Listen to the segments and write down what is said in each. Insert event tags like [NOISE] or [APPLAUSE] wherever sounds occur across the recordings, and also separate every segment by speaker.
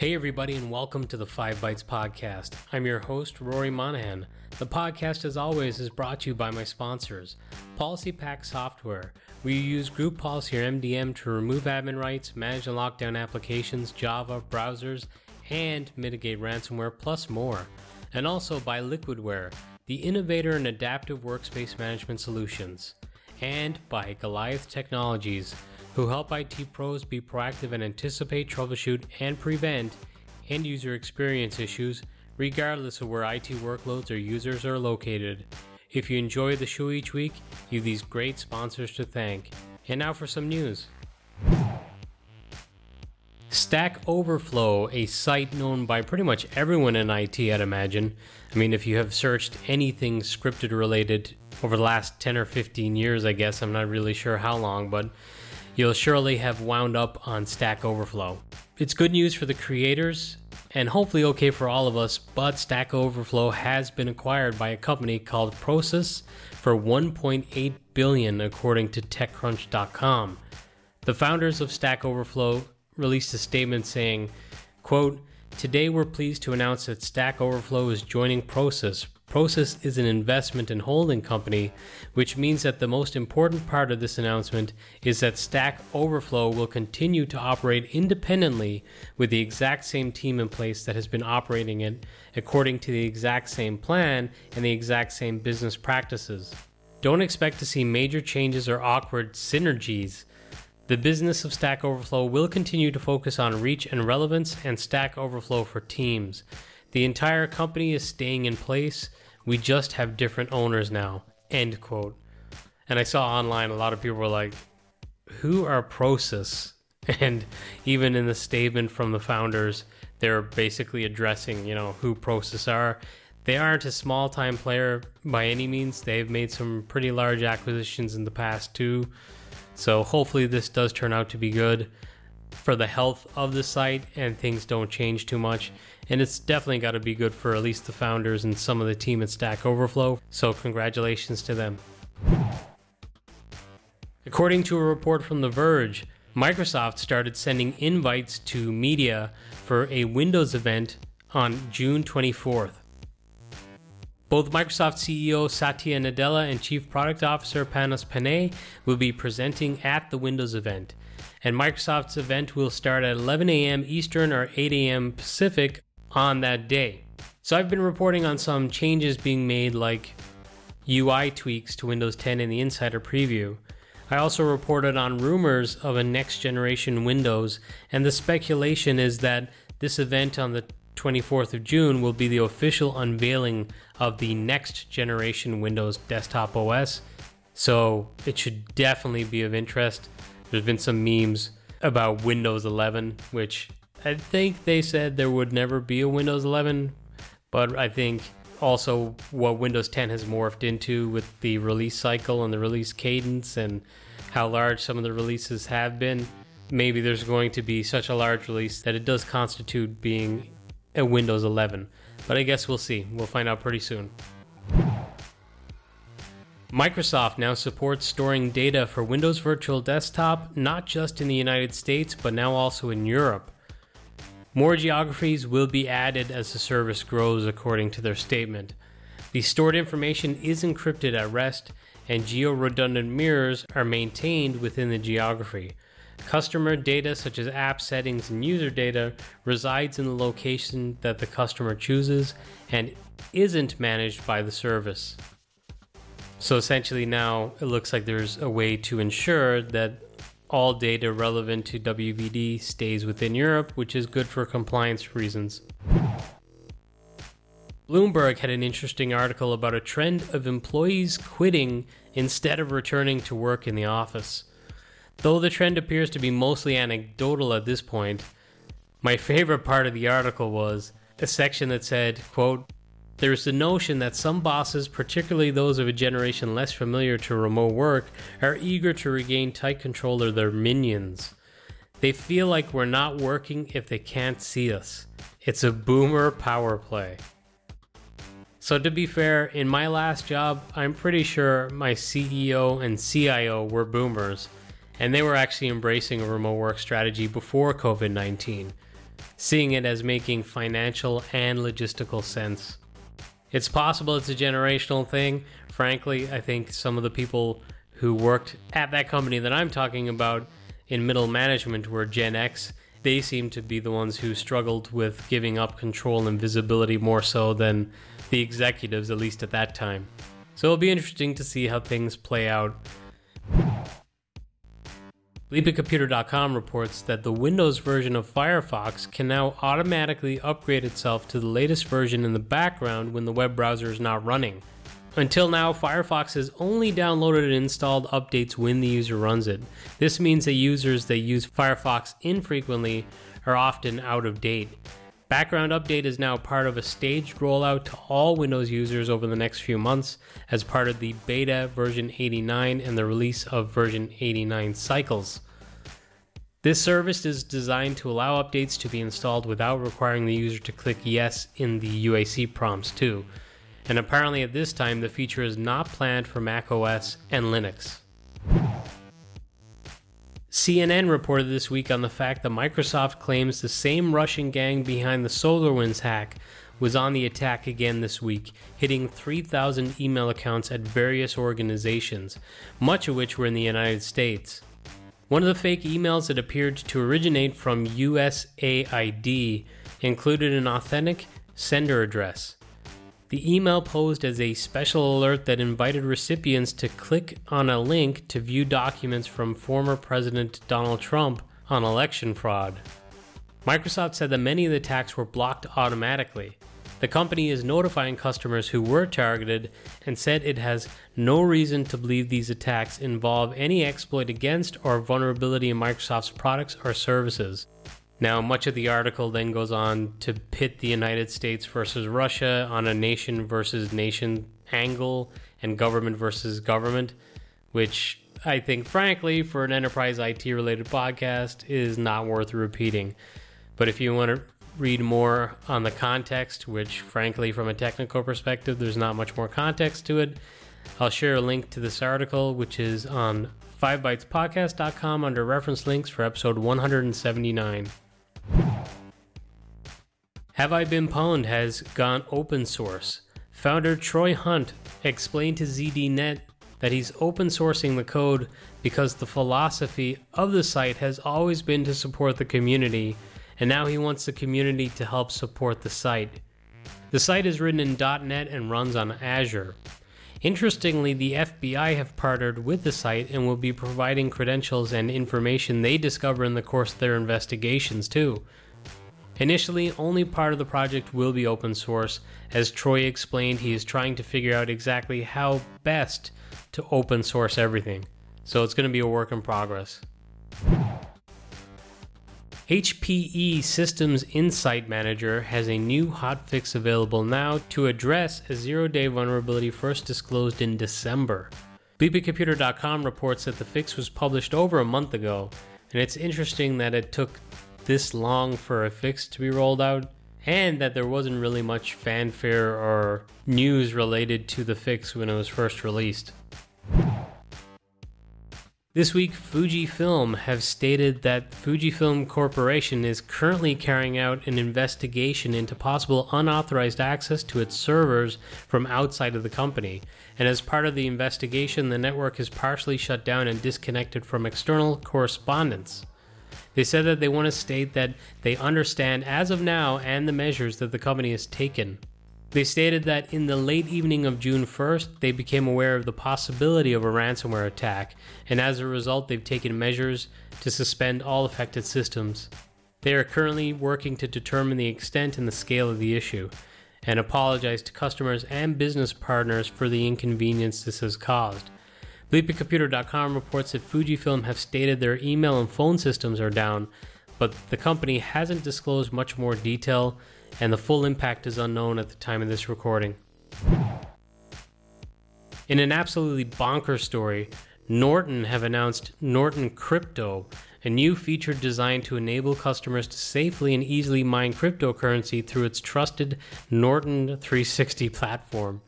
Speaker 1: Hey, everybody, and welcome to the Five Bytes Podcast. I'm your host, Rory Monaghan. The podcast, as always, is brought to you by my sponsors PolicyPak Software. We use Group Policy or MDM to remove admin rights, manage and lock down applications, Java, browsers, and mitigate ransomware, plus more. And also by Liquidware, the innovator in adaptive workspace management solutions. And by Goliath Technologies who help IT pros be proactive and anticipate, troubleshoot, and prevent end user experience issues, regardless of where IT workloads or users are located. If you enjoy the show each week, you have these great sponsors to thank. And now for some news. Stack Overflow, a site known by pretty much everyone in IT, I'd imagine. I mean, if you have searched anything scripted related over the last 10 or 15 years, I guess, I'm not really sure how long, but you'll surely have wound up on Stack Overflow. It's good news for the creators and hopefully okay for all of us, but Stack Overflow has been acquired by a company called Prosus for 1.8 billion according to techcrunch.com. The founders of Stack Overflow released a statement saying, quote, Today we're pleased to announce that Stack Overflow is joining Prosus. Prosus is an investment and holding company, which means that the most important part of this announcement is that Stack Overflow will continue to operate independently with the exact same team in place that has been operating it according to the exact same plan and the exact same business practices. Don't expect to see major changes or awkward synergies. The business of Stack Overflow will continue to focus on reach and relevance and Stack Overflow for teams. The entire company is staying in place we just have different owners now. End quote. And I saw online a lot of people were like, who are Prosus? [LAUGHS] And even in the statement from the founders, they're basically addressing, you know, who Prosus are. They aren't a small time player by any means. They've made some pretty large acquisitions in the past too. So hopefully this does turn out to be good for the health of the site and things don't change too much. And it's definitely got to be good for at least the founders and some of the team at Stack Overflow. So, congratulations to them. According to a report from The Verge, Microsoft started sending invites to media for a Windows event on June 24th. Both Microsoft CEO Satya Nadella and Chief Product Officer Panos Panay will be presenting at the Windows event and Microsoft's event will start at 11 a.m. Eastern or 8 a.m. Pacific on that day. So I've been reporting on some changes being made, like UI tweaks to Windows 10 in the Insider Preview. I also reported on rumors of a next generation Windows, and the speculation is that this event on the 24th of June will be the official unveiling of the next generation Windows desktop OS. So it should definitely be of interest. There's been some memes about Windows 11, which I think they said there would never be a Windows 11, but I think also what Windows 10 has morphed into with the release cycle and the release cadence and how large some of the releases have been. Maybe there's going to be such a large release that it does constitute being a Windows 11. But I guess we'll see. We'll find out pretty soon. Microsoft now supports storing data for Windows Virtual Desktop not just in the United States, but now also in Europe. More geographies will be added as the service grows, according to their statement. The stored information is encrypted at rest, and geo redundant mirrors are maintained within the geography. Customer data, such as app settings and user data, resides in the location that the customer chooses and isn't managed by the service. So essentially, now it looks like there's a way to ensure that all data relevant to WVD stays within Europe, which is good for compliance reasons. Bloomberg had an interesting article about a trend of employees quitting instead of returning to work in the office. Though the trend appears to be mostly anecdotal at this point, my favorite part of the article was a section that said, quote, there's the notion that some bosses, particularly those of a generation less familiar to remote work, are eager to regain tight control of their minions. They feel like we're not working if they can't see us. It's a boomer power play. So, to be fair, in my last job, I'm pretty sure my CEO and CIO were boomers, and they were actually embracing a remote work strategy before COVID 19, seeing it as making financial and logistical sense. It's possible it's a generational thing. Frankly, I think some of the people who worked at that company that I'm talking about in middle management were Gen X. They seem to be the ones who struggled with giving up control and visibility more so than the executives, at least at that time. So it'll be interesting to see how things play out. BleepingComputer.com reports that the Windows version of Firefox can now automatically upgrade itself to the latest version in the background when the web browser is not running. Until now, Firefox has only downloaded and installed updates when the user runs it. This means that users that use Firefox infrequently are often out of date. Background Update is now part of a staged rollout to all Windows users over the next few months as part of the beta version 89 and the release of version 89 cycles. This service is designed to allow updates to be installed without requiring the user to click yes in the UAC prompts too. And apparently at this time the feature is not planned for macOS and Linux. CNN reported this week on the fact that Microsoft claims the same Russian gang behind the SolarWinds hack was on the attack again this week, hitting 3,000 email accounts at various organizations, much of which were in the United States. One of the fake emails that appeared to originate from USAID included an authentic sender address. The email posed as a special alert that invited recipients to click on a link to view documents from former President Donald Trump on election fraud. Microsoft said that many of the attacks were blocked automatically. The company is notifying customers who were targeted and said it has no reason to believe these attacks involve any exploit against or vulnerability in Microsoft's products or services. Now, much of the article then goes on to pit the United States versus Russia on a nation versus nation angle and government versus government, which I think, frankly, for an enterprise IT related podcast, is not worth repeating. But if you want to read more on the context, which, frankly, from a technical perspective, there's not much more context to it, I'll share a link to this article, which is on 5bytespodcast.com under reference links for episode 179. Have I Been Pwned has gone open source. Founder Troy Hunt explained to ZDNet that he's open sourcing the code because the philosophy of the site has always been to support the community, and now he wants the community to help support the site. The site is written in .NET and runs on Azure. Interestingly, the FBI have partnered with the site and will be providing credentials and information they discover in the course of their investigations too. Initially, only part of the project will be open source. As Troy explained, he is trying to figure out exactly how best to open source everything. So it's going to be a work in progress. HPE Systems Insight Manager has a new hotfix available now to address a zero day vulnerability first disclosed in December. BleepingComputer.com reports that the fix was published over a month ago, and it's interesting that it took this long for a fix to be rolled out, and that there wasn't really much fanfare or news related to the fix when it was first released. This week, Fujifilm have stated that Fujifilm Corporation is currently carrying out an investigation into possible unauthorized access to its servers from outside of the company. And as part of the investigation, the network is partially shut down and disconnected from external correspondence. They said that they want to state that they understand as of now and the measures that the company has taken. They stated that in the late evening of June 1st, they became aware of the possibility of a ransomware attack, and as a result, they've taken measures to suspend all affected systems. They are currently working to determine the extent and the scale of the issue, and apologize to customers and business partners for the inconvenience this has caused. BleepingComputer.com reports that Fujifilm have stated their email and phone systems are down, but the company hasn't disclosed much more detail and the full impact is unknown at the time of this recording. In an absolutely bonkers story, Norton have announced Norton Crypto, a new feature designed to enable customers to safely and easily mine cryptocurrency through its trusted Norton 360 platform.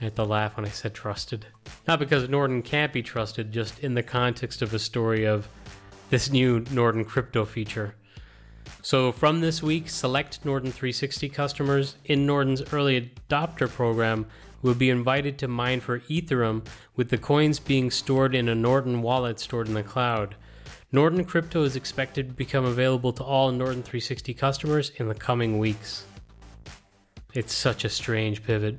Speaker 1: I had to laugh when I said trusted. Not because Norton can't be trusted, just in the context of a story of this new Norton crypto feature. So, from this week, select Norton 360 customers in Norton's early adopter program will be invited to mine for Ethereum, with the coins being stored in a Norton wallet stored in the cloud. Norton Crypto is expected to become available to all Norton 360 customers in the coming weeks. It's such a strange pivot.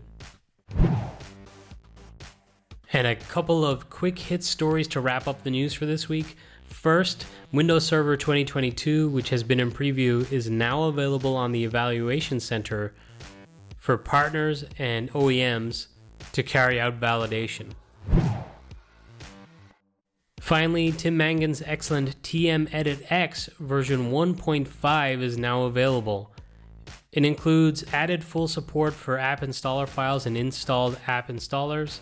Speaker 1: And a couple of quick hit stories to wrap up the news for this week. First, Windows Server 2022, which has been in preview, is now available on the Evaluation Center for partners and OEMs to carry out validation. Finally, Tim Mangan's excellent TMEditX version 1.5 is now available. It includes added full support for app installer files and installed app installers,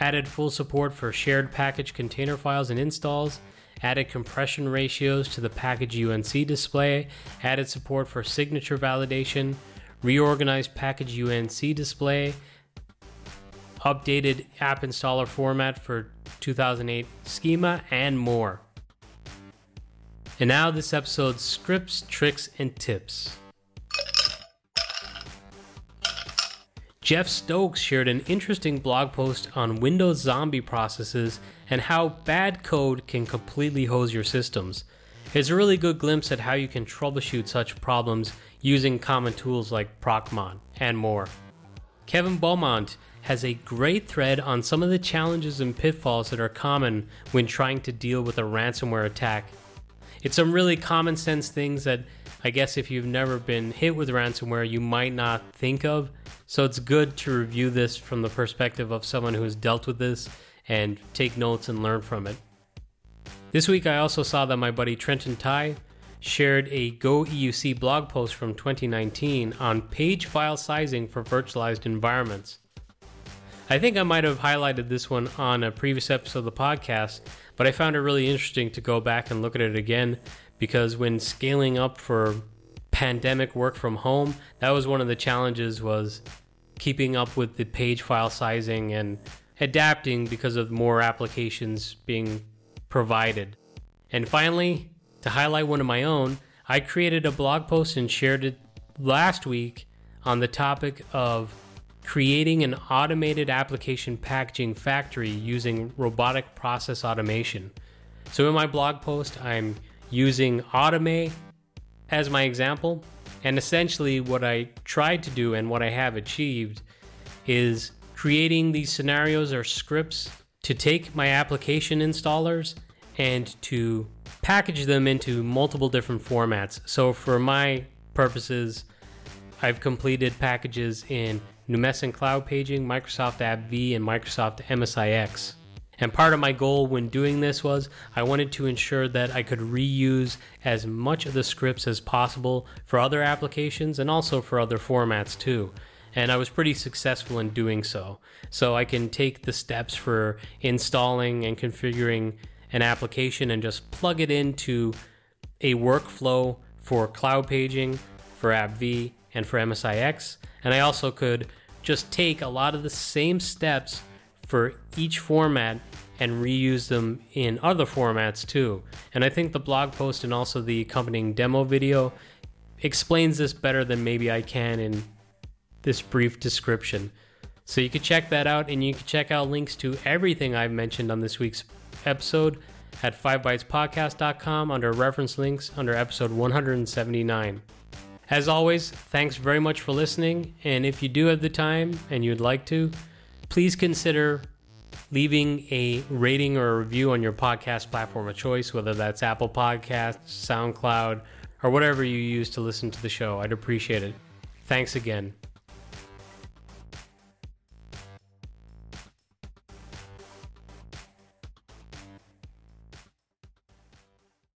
Speaker 1: added full support for shared package container files and installs, added compression ratios to the package UNC display, added support for signature validation, reorganized package UNC display, updated app installer format for 2008 schema, and more. And now, this episode's scripts, tricks, and tips. Jeff Stokes shared an interesting blog post on Windows zombie processes and how bad code can completely hose your systems. It's a really good glimpse at how you can troubleshoot such problems using common tools like Procmon and more. Kevin Beaumont has a great thread on some of the challenges and pitfalls that are common when trying to deal with a ransomware attack. It's some really common sense things that I guess if you've never been hit with ransomware, you might not think of. So it's good to review this from the perspective of someone who has dealt with this and take notes and learn from it. This week, I also saw that my buddy Trentent Tye shared a Go EUC blog post from 2019 on page file sizing for virtualized environments. I think I might have highlighted this one on a previous episode of the podcast, but I found it really interesting to go back and look at it again because when scaling up for pandemic work from home, that was one of the challenges was keeping up with the page file sizing and adapting because of more applications being provided. And finally, to highlight one of my own, I created a blog post and shared it last week on the topic of creating an automated application packaging factory using robotic process automation. So in my blog post, I'm using Automate as my example. And essentially, what I tried to do and what I have achieved is creating these scenarios or scripts to take my application installers and to package them into multiple different formats. So, for my purposes, I've completed packages in Numecent Cloud Paging, Microsoft AppV, and Microsoft MSIX. And part of my goal when doing this was I wanted to ensure that I could reuse as much of the scripts as possible for other applications and also for other formats too. And I was pretty successful in doing so. So I can take the steps for installing and configuring an application and just plug it into a workflow for cloud paging, for AppV, and for MSIX. And I also could just take a lot of the same steps for each format and reuse them in other formats too. And I think the blog post and also the accompanying demo video explains this better than maybe I can in this brief description. So you can check that out and you can check out links to everything I've mentioned on this week's episode at 5bytespodcast.com under reference links under episode 179. As always, thanks very much for listening, and if you do have the time and you'd like to, please consider leaving a rating or a review on your podcast platform of choice, whether that's Apple Podcasts, SoundCloud, or whatever you use to listen to the show. I'd appreciate it. Thanks again.